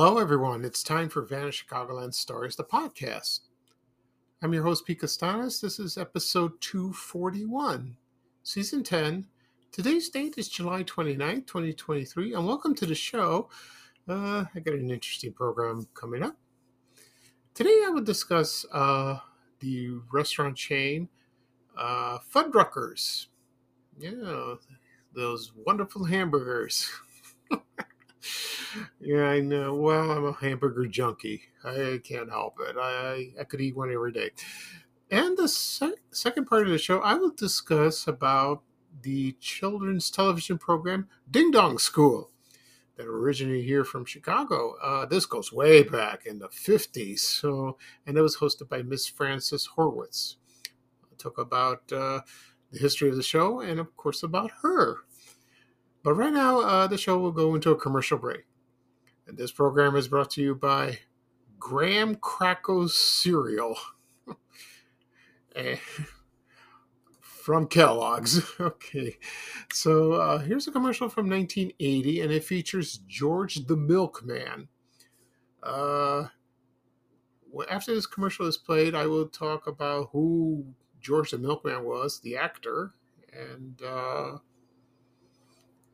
Hello, everyone. It's time for Vanished Chicagoland Stories, the podcast. I'm your host, Pete Kastanes. This is episode 241, season 10. Today's date is July 29th, 2023, and welcome to the show. Uh, I got an interesting program coming up. Today, I will discuss uh, the restaurant chain uh, Fuddruckers. Yeah, those wonderful hamburgers. Yeah, I know. Well, I'm a hamburger junkie. I can't help it. I I could eat one every day. And the se- second part of the show, I will discuss about the children's television program Ding Dong School that originated here from Chicago. Uh, this goes way back in the 50s. So, and it was hosted by Miss Frances Horowitz. I talk about uh, the history of the show and, of course, about her. But right now, uh, the show will go into a commercial break. And this program is brought to you by Graham Crackos cereal eh, from Kellogg's. Okay, so uh, here's a commercial from 1980, and it features George the Milkman. Uh, after this commercial is played, I will talk about who George the Milkman was, the actor, and uh,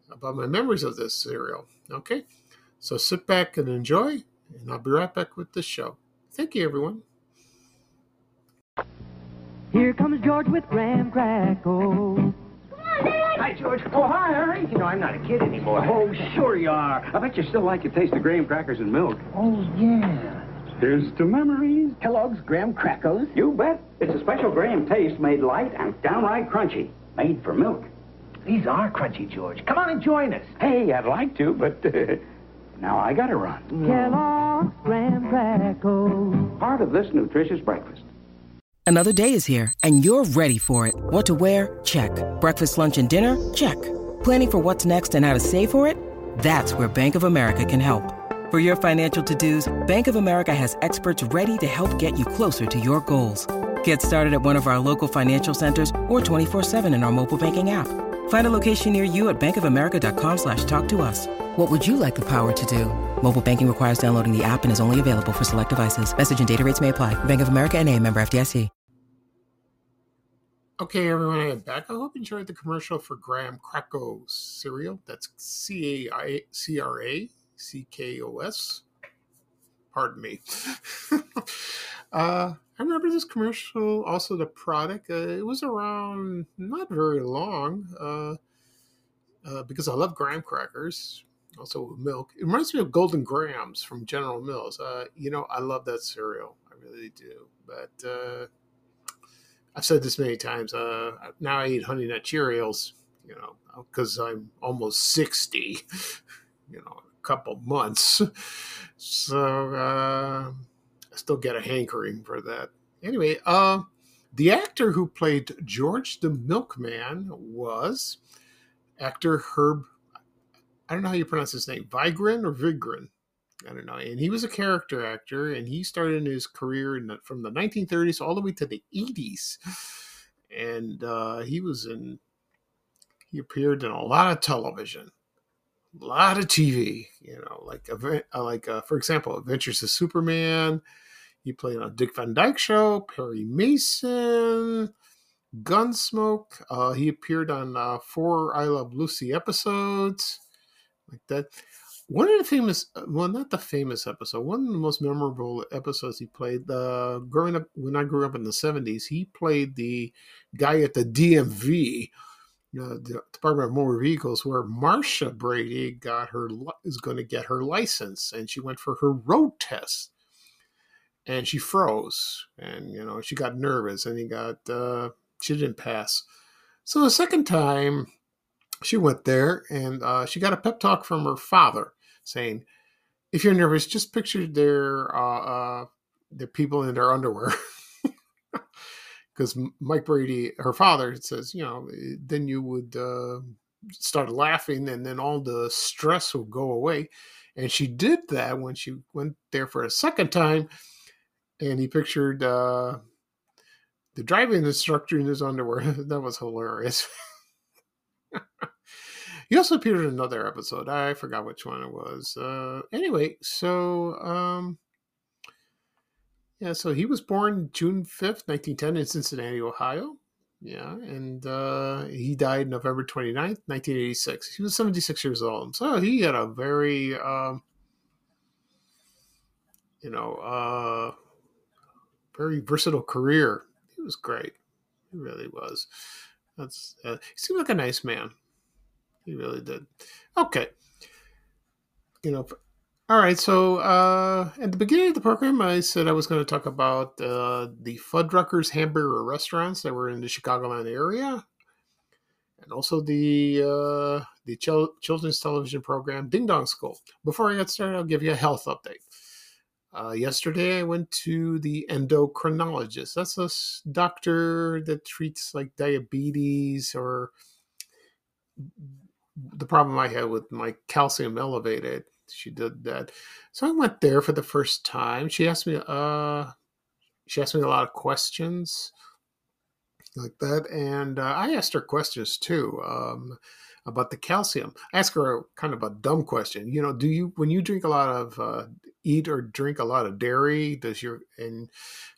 about my memories of this cereal. Okay. So sit back and enjoy, and I'll be right back with the show. Thank you, everyone. Here comes George with Graham Crackos. Come on, Daddy! Hi, George. Oh, hi, Harry. You know, I'm not a kid anymore. Oh, sure you are. I bet you still like to taste the graham crackers and milk. Oh, yeah. Here's to memories. Kellogg's Graham Crackos. You bet. It's a special graham taste made light and downright crunchy. Made for milk. These are crunchy, George. Come on and join us. Hey, I'd like to, but uh, now I gotta run. Kellogg's Graham Crackos. Part of this nutritious breakfast. Another day is here, and you're ready for it. What to wear? Check. Breakfast, lunch, and dinner? Check. Planning for what's next and how to save for it? That's where Bank of America can help. For your financial to-dos, Bank of America has experts ready to help get you closer to your goals. Get started at one of our local financial centers or 24-7 in our mobile banking app. Find a location near you at bankofamerica.com slash talk to us. What would you like the power to do? Mobile banking requires downloading the app and is only available for select devices. Message and data rates may apply. Bank of America and a member FDIC. Okay, everyone, I am back. I hope you enjoyed the commercial for Graham Crackos cereal. That's C A I C R A C K O S. Pardon me. uh, I remember this commercial, also the product. Uh, it was around not very long uh, uh, because I love graham crackers, also milk. It reminds me of Golden Grahams from General Mills. Uh, you know, I love that cereal. I really do. But uh, I've said this many times. Uh, now I eat Honey Nut Cheerios, you know, because I'm almost 60, you know, a couple months. So uh, I still get a hankering for that. Anyway, uh, the actor who played George the Milkman was actor Herb. I don't know how you pronounce his name, Vigran or Vigran. I don't know. And he was a character actor, and he started his career the, from the 1930s all the way to the 80s. And uh, he was in, he appeared in a lot of television, a lot of TV. You know, like uh, like uh, for example, Adventures of Superman. He played on Dick Van Dyke Show, Perry Mason, Gunsmoke. Uh, he appeared on uh, four I Love Lucy episodes, like that. One of the famous well not the famous episode one of the most memorable episodes he played uh growing up when i grew up in the 70s he played the guy at the dmv uh, the department of motor vehicles where marcia brady got her is going to get her license and she went for her road test. And she froze and you know she got nervous and he got uh she didn't pass. So the second time she went there and uh, she got a pep talk from her father saying, "If you're nervous, just picture their uh, uh, the people in their underwear." Because Mike Brady, her father, says, you know, then you would uh, start laughing, and then all the stress will go away. And she did that when she went there for a second time, and he pictured uh, the driving instructor in his underwear. that was hilarious. he also appeared in another episode. I forgot which one it was. Uh, anyway, so um, yeah, so he was born June fifth, nineteen ten, in Cincinnati, Ohio. Yeah, and uh, he died November 29th, 1986. He was 76 years old. So he had a very, um, you know, uh, very versatile career. He was great. He really was. That's uh, he seemed like a nice man. He really did. Okay. You know, all right. So uh, at the beginning of the program, I said I was going to talk about uh, the Fuddruckers hamburger restaurants that were in the Chicagoland area, and also the uh, the chil- children's television program Ding Dong School. Before I get started, I'll give you a health update. Uh, yesterday, I went to the endocrinologist. That's a doctor that treats like diabetes or the problem I had with my calcium elevated she did that. So I went there for the first time. She asked me uh she asked me a lot of questions like that and uh, I asked her questions too um about the calcium. I asked her a kind of a dumb question. You know, do you when you drink a lot of uh, eat or drink a lot of dairy, does your and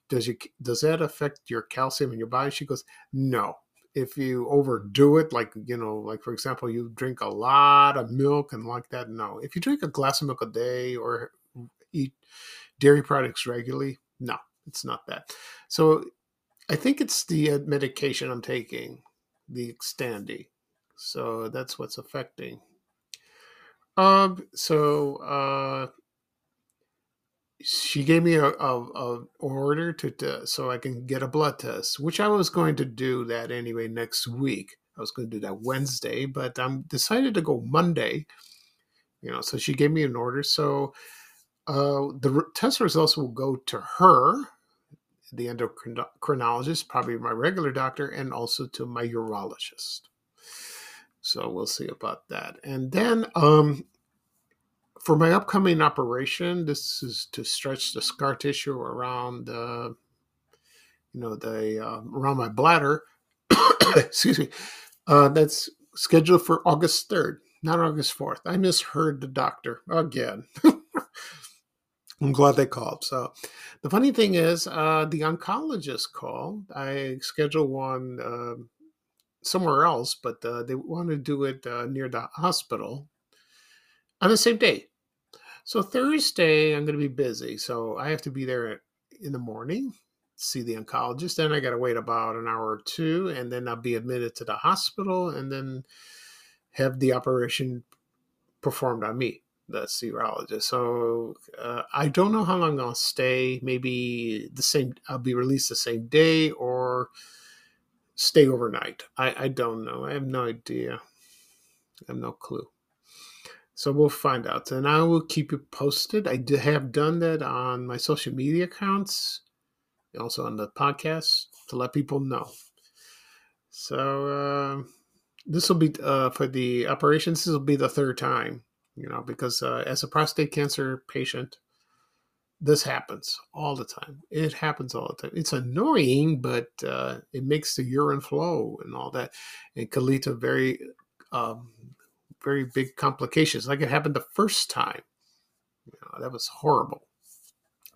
does you does that affect your calcium in your body? She goes, "No if you overdo it, like, you know, like for example, you drink a lot of milk and like that, no. If you drink a glass of milk a day or eat dairy products regularly, no, it's not that. So I think it's the uh, medication I'm taking, the Xtandi. So that's what's affecting. Um, so uh, she gave me a, a, a order to, to, so I can get a blood test, which I was going to do that anyway next week. I was going to do that Wednesday, but I'm decided to go Monday. You know, so she gave me an order. So uh, the test results will go to her, the endocrinologist, probably my regular doctor, and also to my urologist. So we'll see about that. And then um, for my upcoming operation, this is to stretch the scar tissue around, uh, you know, the uh, around my bladder. Excuse me. Uh, that's scheduled for August third, not August fourth. I misheard the doctor again. I'm glad they called. So, the funny thing is, uh, the oncologist called. I scheduled one uh, somewhere else, but uh, they want to do it uh, near the hospital on the same day. So Thursday, I'm going to be busy. So I have to be there in the morning, see the oncologist. Then I got to wait about an hour or two, and then I'll be admitted to the hospital, and then have the operation performed on me, the urologist. So uh, I don't know how long I'll stay. Maybe the same. I'll be released the same day, or stay overnight. I, I don't know. I have no idea. I have no clue. So we'll find out. And I will keep you posted. I have done that on my social media accounts, also on the podcast to let people know. So uh, this will be uh, for the operations. This will be the third time, you know, because uh, as a prostate cancer patient, this happens all the time. It happens all the time. It's annoying, but uh, it makes the urine flow and all that. It could lead to very um, very big complications, like it happened the first time. You know, that was horrible.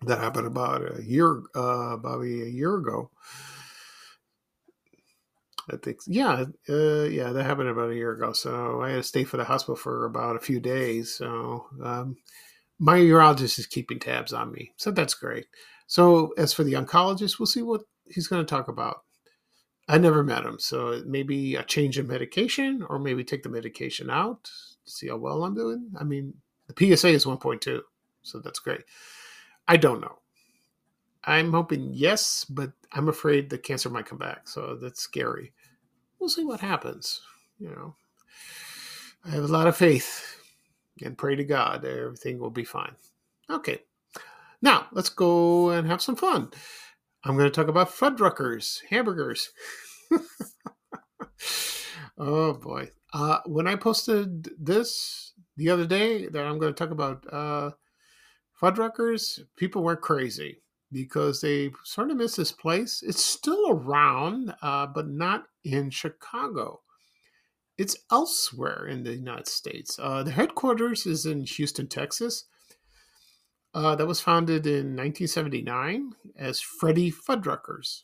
That happened about a year, uh, probably a year ago. I think, yeah, uh, yeah, that happened about a year ago. So I had to stay for the hospital for about a few days. So um, my urologist is keeping tabs on me, so that's great. So as for the oncologist, we'll see what he's going to talk about. I never met him, so maybe a change in medication, or maybe take the medication out to see how well I'm doing. I mean, the PSA is 1.2, so that's great. I don't know. I'm hoping yes, but I'm afraid the cancer might come back, so that's scary. We'll see what happens. You know, I have a lot of faith and pray to God everything will be fine. Okay. Now, let's go and have some fun. I'm going to talk about Fuddruckers, hamburgers. oh boy. Uh, when I posted this the other day that I'm going to talk about uh, Fuddruckers, people went crazy because they sort of missed this place. It's still around, uh, but not in Chicago. It's elsewhere in the United States. Uh, the headquarters is in Houston, Texas. Uh, that was founded in 1979 as Freddie Fuddruckers.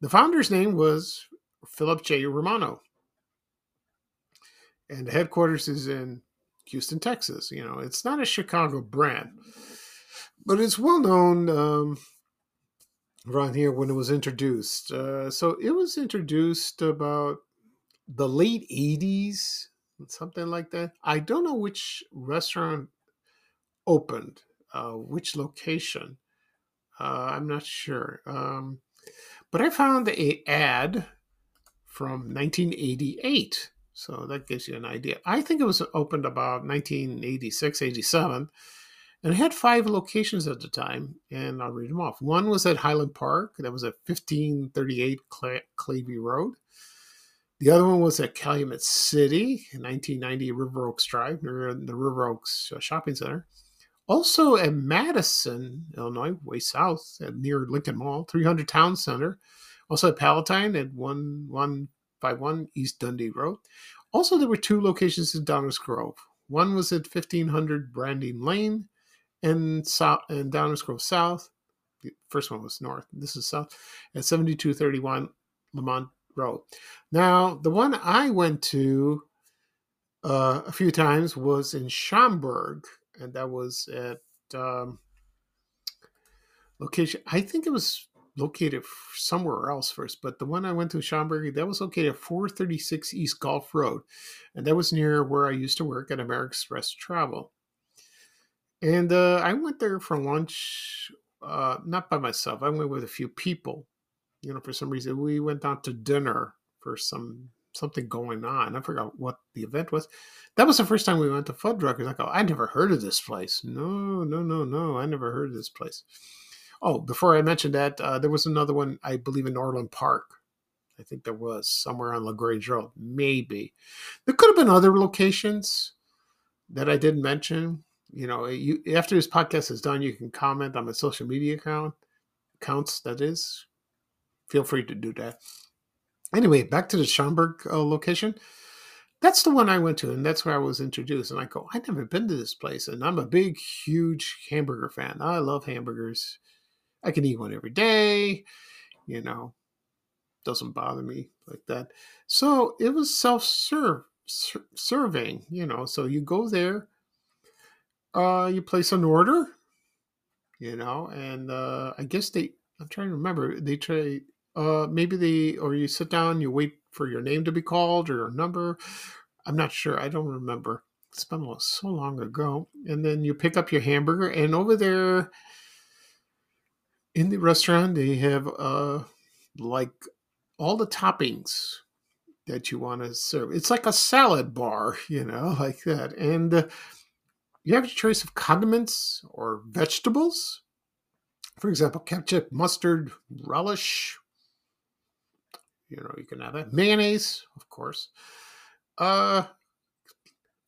The founder's name was Philip J. Romano. And the headquarters is in Houston, Texas. You know, it's not a Chicago brand, but it's well known um, around here when it was introduced. Uh, so it was introduced about the late 80s, something like that. I don't know which restaurant opened, uh, which location. Uh, I'm not sure. Um, but I found a ad from 1988. So that gives you an idea. I think it was opened about 1986, 87. And it had five locations at the time, and I'll read them off. One was at Highland Park, that was at 1538 Clavey Road. The other one was at Calumet City, 1990 River Oaks Drive, near the River Oaks uh, Shopping Center. Also at Matteson, Illinois, way south, at near Lincoln Mall, 300 Town Center. Also at Palatine at 1151 East Dundee Road. Also, there were two locations in Downers Grove. One was at 1500 Branding Lane and south and Downers Grove South. The first one was north. This is south at 7231 Lemont Road. Now, the one I went to uh, a few times was in Schaumburg, and that was at um, location. I think it was located somewhere else first, but the one I went to Schaumburg, that was located at 436 East Golf Road, and that was near where I used to work at American Express Travel. And uh, I went there for lunch, uh, not by myself. I went with a few people. You know, for some reason, we went out to dinner for some something going on. I forgot what the event was. That was the first time we went to Fuddruckers. I go, I never heard of this place. No, no, no, no. I never heard of this place. Oh, before I mentioned that, uh, there was another one, I believe, in Orland Park. I think there was somewhere on LaGrange Road. Maybe. There could have been other locations that I didn't mention. You know, you after this podcast is done, you can comment on my social media account accounts. That is, feel free to do that. Anyway, back to the Schaumburg uh, location. That's the one I went to, and that's where I was introduced. And I go, I've never been to this place, and I'm a big, huge hamburger fan. I love hamburgers. I can eat one every day. You know, doesn't bother me like that. So it was self-serve serving. You know, so you go there, uh, you place an order. You know, and uh, I guess they. I'm trying to remember. They try uh, maybe they or you sit down, you wait for your name to be called or your number. I'm not sure. I don't remember. It's been so long ago. And then you pick up your hamburger, and over there in the restaurant, they have uh, like all the toppings that you want to serve. It's like a salad bar, you know, like that. And uh, you have a choice of condiments or vegetables. For example, ketchup, mustard, relish, you know, you can have that. Mayonnaise, of course. Uh,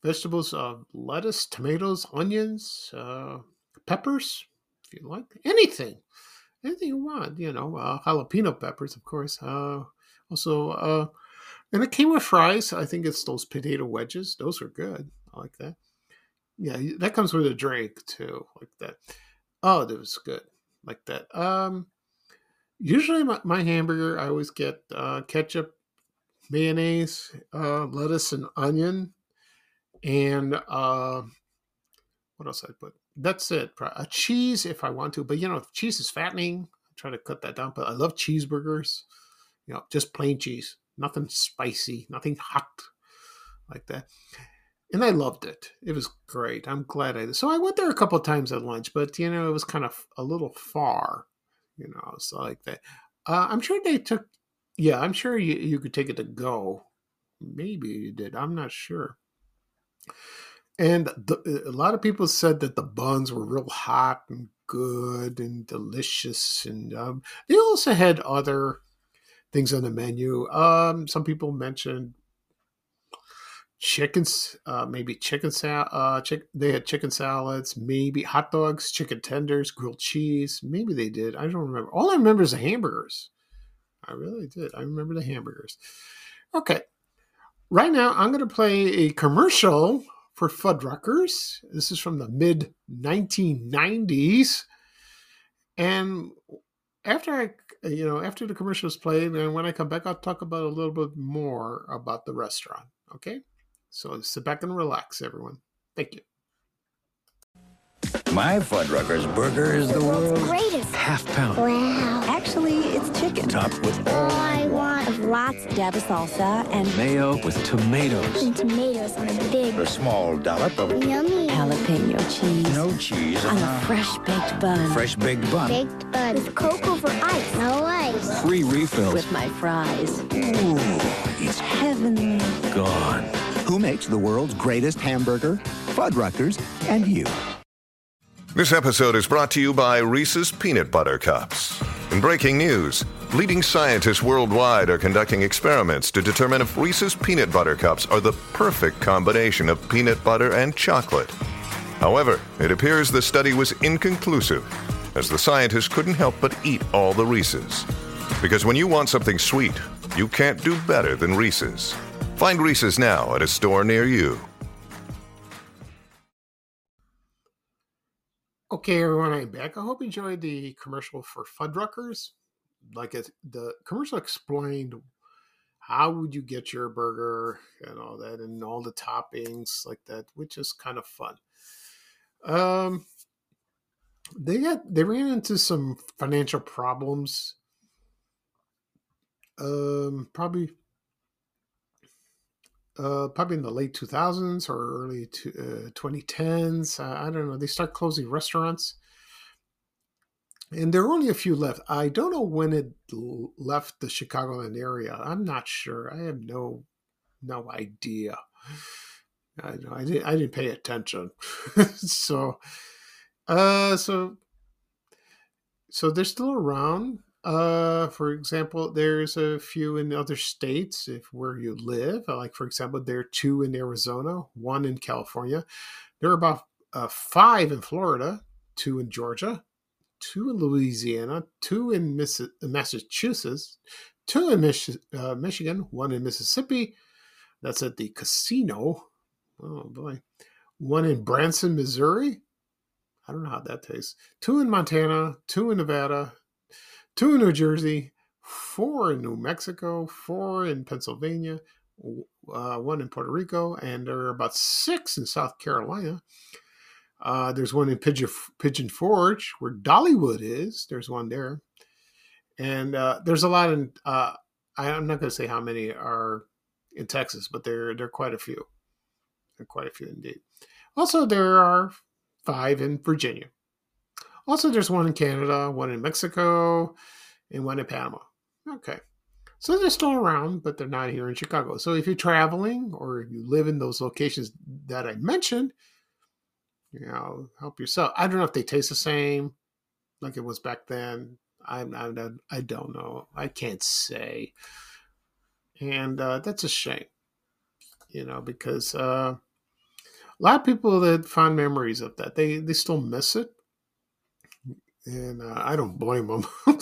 vegetables, uh, lettuce, tomatoes, onions, uh, peppers, if you like. Anything. Anything you want, you know. Uh, jalapeno peppers, of course. Uh, also, uh, and it came with fries. I think it's those potato wedges. Those are good. I like that. Yeah, that comes with a drink too, like that. Oh, that was good, like that. Um, usually my, my hamburger, I always get uh, ketchup, mayonnaise, uh, lettuce, and onion, and uh, what else I put? That's it. A cheese if I want to, but you know, cheese is fattening. I try to cut that down. But I love cheeseburgers. You know, just plain cheese, nothing spicy, nothing hot like that. And I loved it. It was great. I'm glad I did. So I went there a couple times at lunch, but you know, it was kind of a little far you know, so like that. Uh, I'm sure they took, yeah, I'm sure you, you could take it to go maybe you did. I'm not sure. And the, a lot of people said that the buns were real hot and good and delicious. And um, they also had other things on the menu. Um, some people mentioned chickens, uh, maybe chicken salad. Uh, chick- they had chicken salads, maybe hot dogs, chicken tenders, grilled cheese. Maybe they did. I don't remember. All I remember is the hamburgers. I really did. I remember the hamburgers. Okay. Right now, I'm going to play a commercial for Fuddruckers. This is from the mid 1990s. And after I, you know, after the commercial is played, and when I come back, I'll talk about a little bit more about the restaurant. Okay. So sit back and relax, everyone. Thank you. My Fuddruckers burger is the world's greatest. half pound. Wow. Actually, it's chicken. Topped with All I want Of lots dab of salsa and mayo with tomatoes. and tomatoes on a big, A small dollop of yummy, jalapeno cheese no cheese on a fresh baked bun fresh baked bun. baked bun with cocoa for ice. No ice. Free refills. with my fries. Ooh, it's Heavenly. gone. Who makes the world's greatest hamburger? Fuddruckers and you. This episode is brought to you by Reese's Peanut Butter Cups. In breaking news, leading scientists worldwide are conducting experiments to determine if Reese's Peanut Butter Cups are the perfect combination of peanut butter and chocolate. However, it appears the study was inconclusive, as the scientists couldn't help but eat all the Reese's. Because when you want something sweet, you can't do better than Reese's. Find Reese's now at a store near you. Okay, everyone, I'm back. I hope you enjoyed the commercial for Fuddruckers. Like it, the commercial explained how would you get your burger and all that, and all the toppings like that, which is kind of fun. Um, they got they ran into some financial problems. Um, probably. Uh, probably in the late 2000s or early to, uh, 2010s. Uh, I don't know. They start closing restaurants, and there are only a few left. I don't know when it left the Chicagoland area. I'm not sure. I have no no idea. I I didn't I didn't pay attention. so, uh, so so they're still around. Uh, for example, there's a few in other states if where you live. uh, Like for example, there are two in Arizona, one in California. There are about uh, five in Florida, two in Georgia, two in Louisiana, two in Miss- Massachusetts, two in Mich- uh, Michigan, one in Mississippi. That's at the casino. Oh boy, one in Branson, Missouri. I don't know how that tastes. Two in Montana, two in Nevada, two in New Jersey, four in New Mexico, four in Pennsylvania, uh, one in Puerto Rico, and there are about six in South Carolina. Uh, there's one in Pigeon, Pigeon Forge where Dollywood is. There's one there, and uh, there's a lot in. Uh, I- I'm not going to say how many are in Texas, but there there are quite a few. There are quite a few indeed. Also, there are five in Virginia. Also, there's one in Canada, one in Mexico, and one in Panama. Okay. So they're still around, but they're not here in Chicago. So if you're traveling or you live in those locations that I mentioned, you know, help yourself. I don't know if they taste the same like it was back then. I'm not, I don't know. I can't say. And uh, that's a shame, you know, because uh, a lot of people that fond memories of that, they, they still miss it and uh, I don't blame them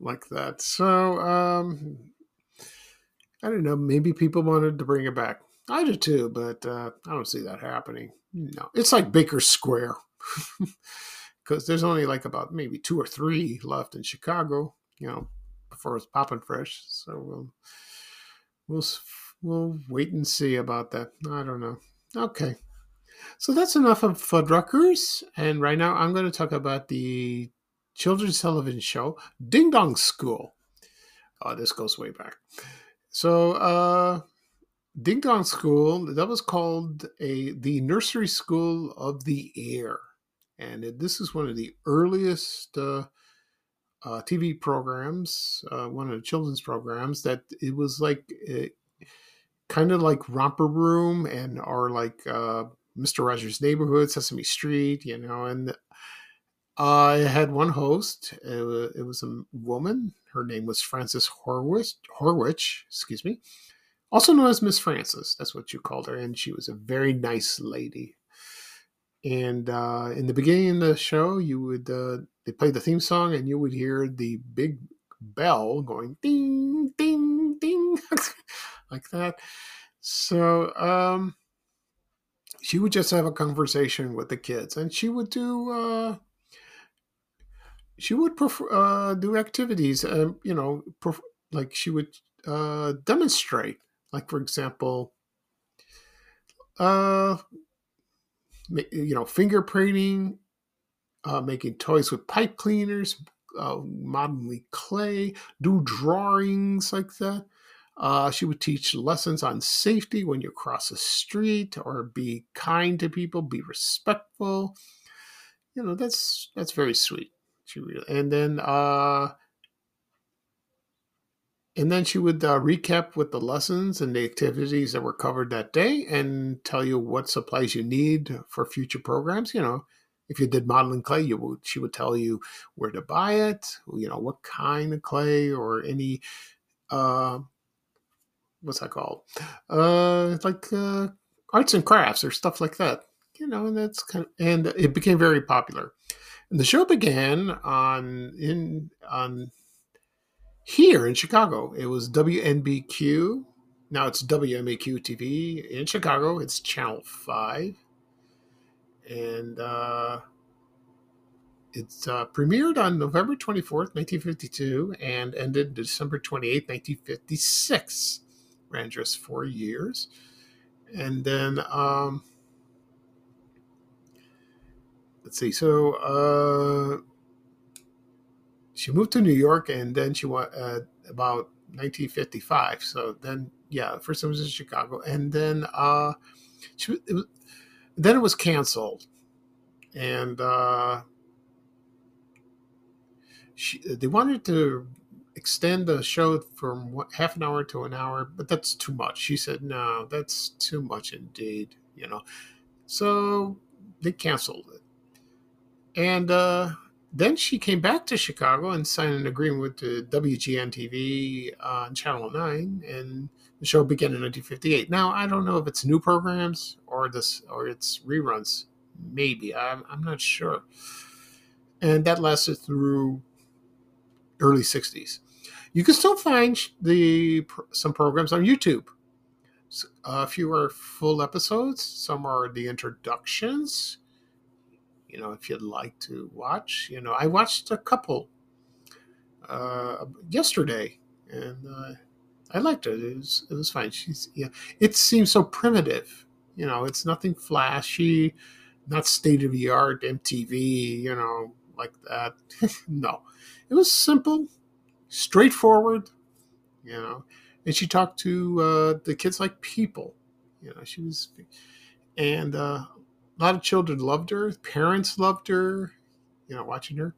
like that. So um, I don't know. Maybe people wanted to bring it back. I do too, but uh, I don't see that happening. No, it's like Baker Square because there's only like about maybe two or three left in Chicago. You know, before it's popping fresh. So we'll we'll we'll wait and see about that. I don't know. Okay. So that's enough of Fuddruckers. And right now I'm going to talk about the children's television show, Ding Dong School. Oh, this goes way back. So, uh, Ding Dong School, that was called a the nursery school of the air. And it, this is one of the earliest uh, uh, TV programs, uh, one of the children's programs, that it was like it, kind of like Romper Room and or like uh, Mr. Rogers' Neighborhood, Sesame Street, you know. And I had one host. It was, it was a woman. Her name was Frances Horwich. Horwich, excuse me, also known as Miss Frances. That's what you called her, and she was a very nice lady. And uh, in the beginning of the show, you would uh, they played the theme song, and you would hear the big bell going ding, ding, ding, like that. So um, she would just have a conversation with the kids, and she would do. Uh, she would prefer, uh, do activities, um, you know, like she would uh, demonstrate, like for example, uh, you know, fingerprinting, uh, making toys with pipe cleaners, uh, modeling clay, do drawings like that. Uh, she would teach lessons on safety when you cross a street, or be kind to people, be respectful. You know, that's that's very sweet. She really, and then uh, and then she would uh, recap with the lessons and the activities that were covered that day and tell you what supplies you need for future programs. You know, if you did modeling clay, you would she would tell you where to buy it, you know, what kind of clay or any uh what's that called? Uh like uh arts and crafts or stuff like that. You know, and that's kind of and it became very popular. And the show began on in on here in Chicago. It was WNBQ. Now it's WMAQ TV in Chicago. It's Channel 5. And uh, uh, premiered on November 24th, 1952, and ended December 28th, 1956. Ran just years. And then, um, let's see, so uh, she moved to New York, and then she went uh, about 1955. So then, yeah, first it was in Chicago, and then uh, she it was, then it was canceled, and uh, she they wanted to extend the show from what, half an hour to an hour, but that's too much. She said, "No, that's too much indeed." You know, so they canceled it, and uh, then she came back to Chicago and signed an agreement with the WGN TV on Channel 9, and the show began in 1958. Now, I don't know if it's new programs or this or it's reruns. Maybe. I'm, I'm not sure. And that lasted through early 60s. You can still find the some programs on YouTube. A few are full episodes, some are the introductions you know, if you'd like to watch. You know, I watched a couple uh, yesterday, and uh, I liked it. It was it was fine. She's yeah. It seems so primitive. You know, it's nothing flashy, not state of the art MTV. You know, like that. no, it was simple, straightforward. You know, and she talked to uh, the kids like people. You know, she was, and uh, a lot of children loved her. Parents loved her, you know, watching her.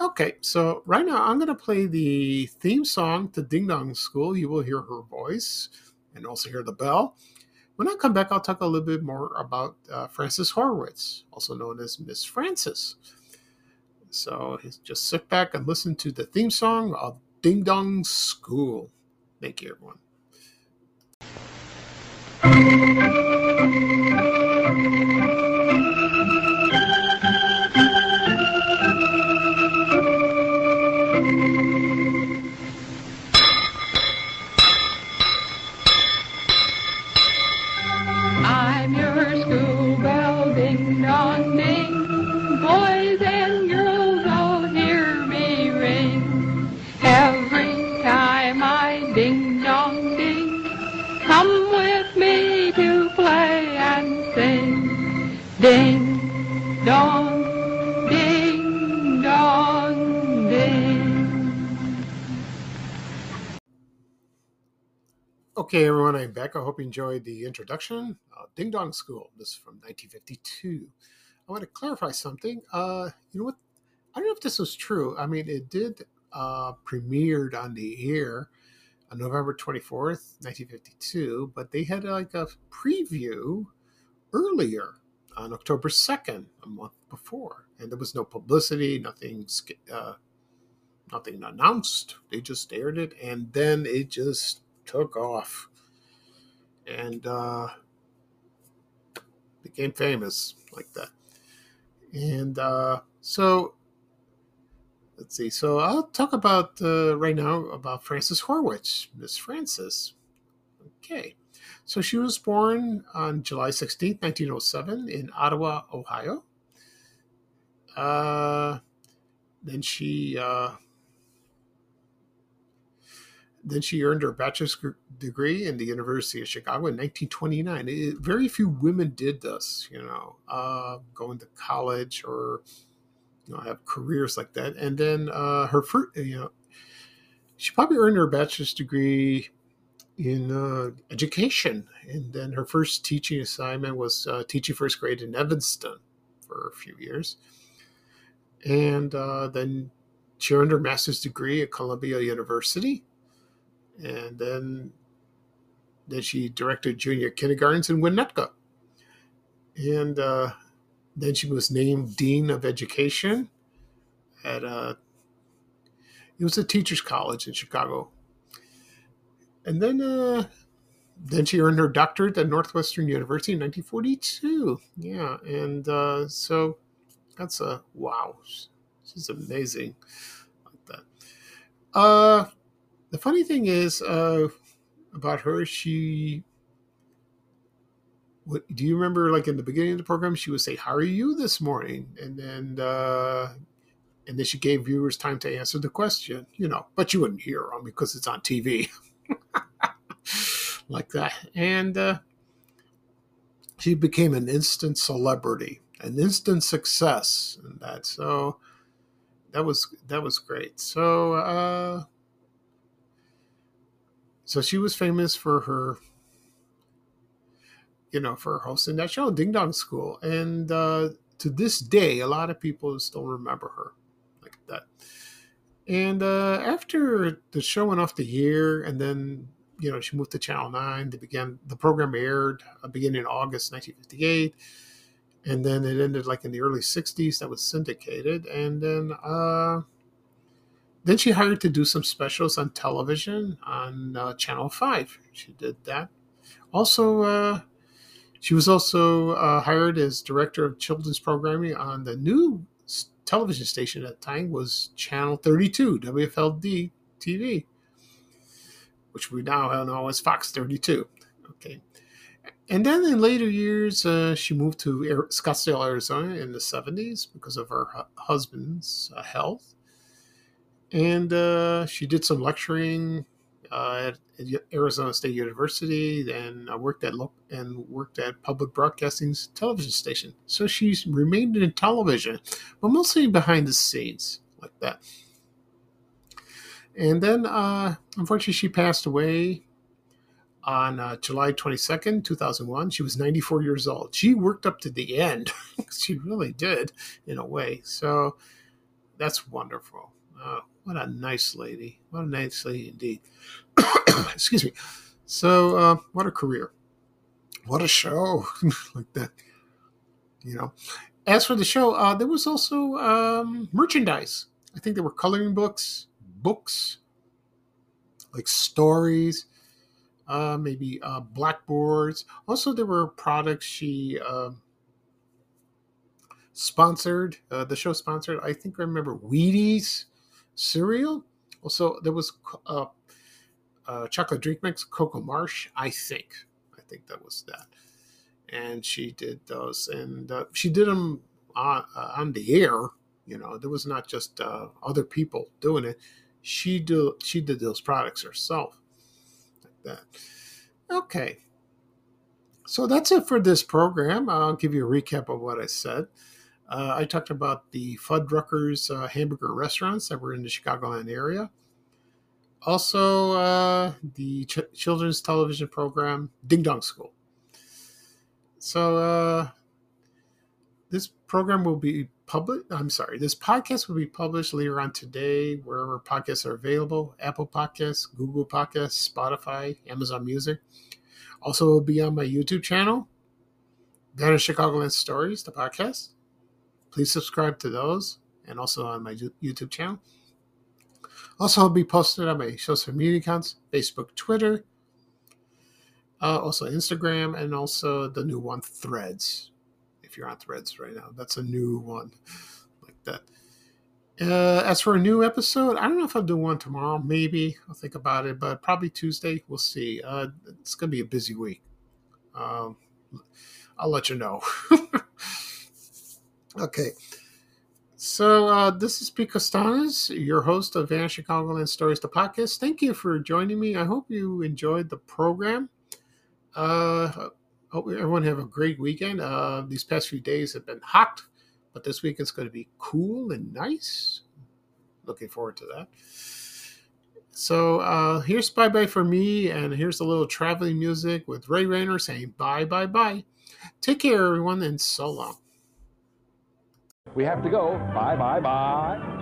Okay, so right now I'm going to play the theme song to Ding Dong School. You will hear her voice and also hear the bell. When I come back, I'll talk a little bit more about uh, Frances Horowitz, also known as Miss Frances. So just sit back and listen to the theme song of Ding Dong School. Thank you, everyone. Okay, everyone, I'm back. I hope you enjoyed the introduction of Ding Dong School. This is from 1952. I want to clarify something. Uh, you know what? I don't know if this was true. I mean, it did uh, premiered on the air on November 24th, 1952, but they had like a preview earlier on October 2nd, a month before, and there was no publicity, nothing, uh, nothing announced. They just aired it, and then it just took off, and uh, became famous like that. And uh, so, let's see. So I'll talk about uh, right now about Frances Horwich, Miss Frances. Okay. So she was born on July 16, 1907, in Ottawa, Ohio. Uh, then she uh, then she earned her bachelor's degree in the University of Chicago in 1929. It, very few women did this, you know, uh, going to college or you know have careers like that. And then uh, her first, you know, she probably earned her bachelor's degree in uh, education. And then her first teaching assignment was uh, teaching first grade in Evanston for a few years. And uh, then she earned her master's degree at Columbia University. And then, then she directed junior kindergartens in Winnetka. And uh, then she was named Dean of Education at a, uh, it was a teacher's college in Chicago and then uh, then she earned her doctorate at Northwestern University in 1942. Yeah, and uh, so that's a wow. She's amazing like that. Uh, the funny thing is uh, about her, she. What, do you remember, like in the beginning of the program, she would say, "How are you this morning?" and then uh, and then she gave viewers time to answer the question, you know, but you wouldn't hear them because it's on TV. like that. And uh, she became an instant celebrity, an instant success, and that. So that was that was great. So uh, so she was famous for her, you know, for hosting that show, Ding Dong School, and uh, to this day, a lot of people still remember her like that. And uh, after the show went off the air, and then you know, she moved to Channel 9. They began, the program aired uh, beginning in August 1958. And then it ended like in the early 60s. That was syndicated. And then, uh, then she hired to do some specials on television on uh, Channel 5. She did that. Also, uh, she was also uh, hired as director of children's programming on the new television station at the time was Channel 32, WFLD TV which we now know as Fox 32. Okay. And then in later years, uh, she moved to Scottsdale, Arizona in the 70s because of her hu- husband's uh, health. And uh, she did some lecturing uh, at, Arizona State University, then worked at lo- and worked at Public Broadcasting's television station. So she's remained in television, but mostly behind the scenes like that. And then, uh, unfortunately, she passed away on uh, July 22nd, 2001. She was 94 years old. She worked up to the end. she really did, in a way. So that's wonderful. Uh, what a nice lady. What a nice lady indeed. Excuse me. So, uh, what a career. What a show. like that. You know. As for the show, uh, there was also um, merchandise. I think there were coloring books books, like stories, uh, maybe uh, blackboards. Also, there were products she uh, sponsored. Uh, the show sponsored. I think I remember Wheaties cereal. Also, there was uh, uh, chocolate drink mix, Cocoa Marsh. I think. I think that was that. And she did those, and she did them on, on the air. You know, there was not just other people doing it she do she did those products herself like that okay so that's it for this program i'll give you a recap of what i said uh, i talked about the fuddruckers uh, hamburger restaurants that were in the chicagoland area also uh, the ch- children's television program ding dong school so uh, this program will be public. I'm sorry. This podcast will be published later on today, wherever podcasts are available: Apple Podcasts, Google Podcasts, Spotify, Amazon Music. Also, will be on my YouTube channel, Vanished Chicagoland Stories, the podcast. Please subscribe to those, and also on my YouTube channel. Also, I'll be posted on my social media accounts: Facebook, Twitter, uh, also Instagram, and also the new one, Threads if you're on Threads right now. That's a new one like that. Uh, as for a new episode, I don't know if I'll do one tomorrow. Maybe I'll think about it, but probably Tuesday. We'll see. Uh, it's gonna be a busy week. Um, I'll let you know. okay. So uh, this is Pete Kastanes, your host of Vanished Chicagoland Stories, the podcast. Thank you for joining me. I hope you enjoyed the program. Uh, hope everyone have a great weekend. Uh, these past few days have been hot, but this week it's going to be cool and nice. Looking forward to that. So uh, here's bye bye for me, and here's a little traveling music with Ray Rayner saying bye bye bye. Take care, everyone, and so long. We have to go. Bye bye bye.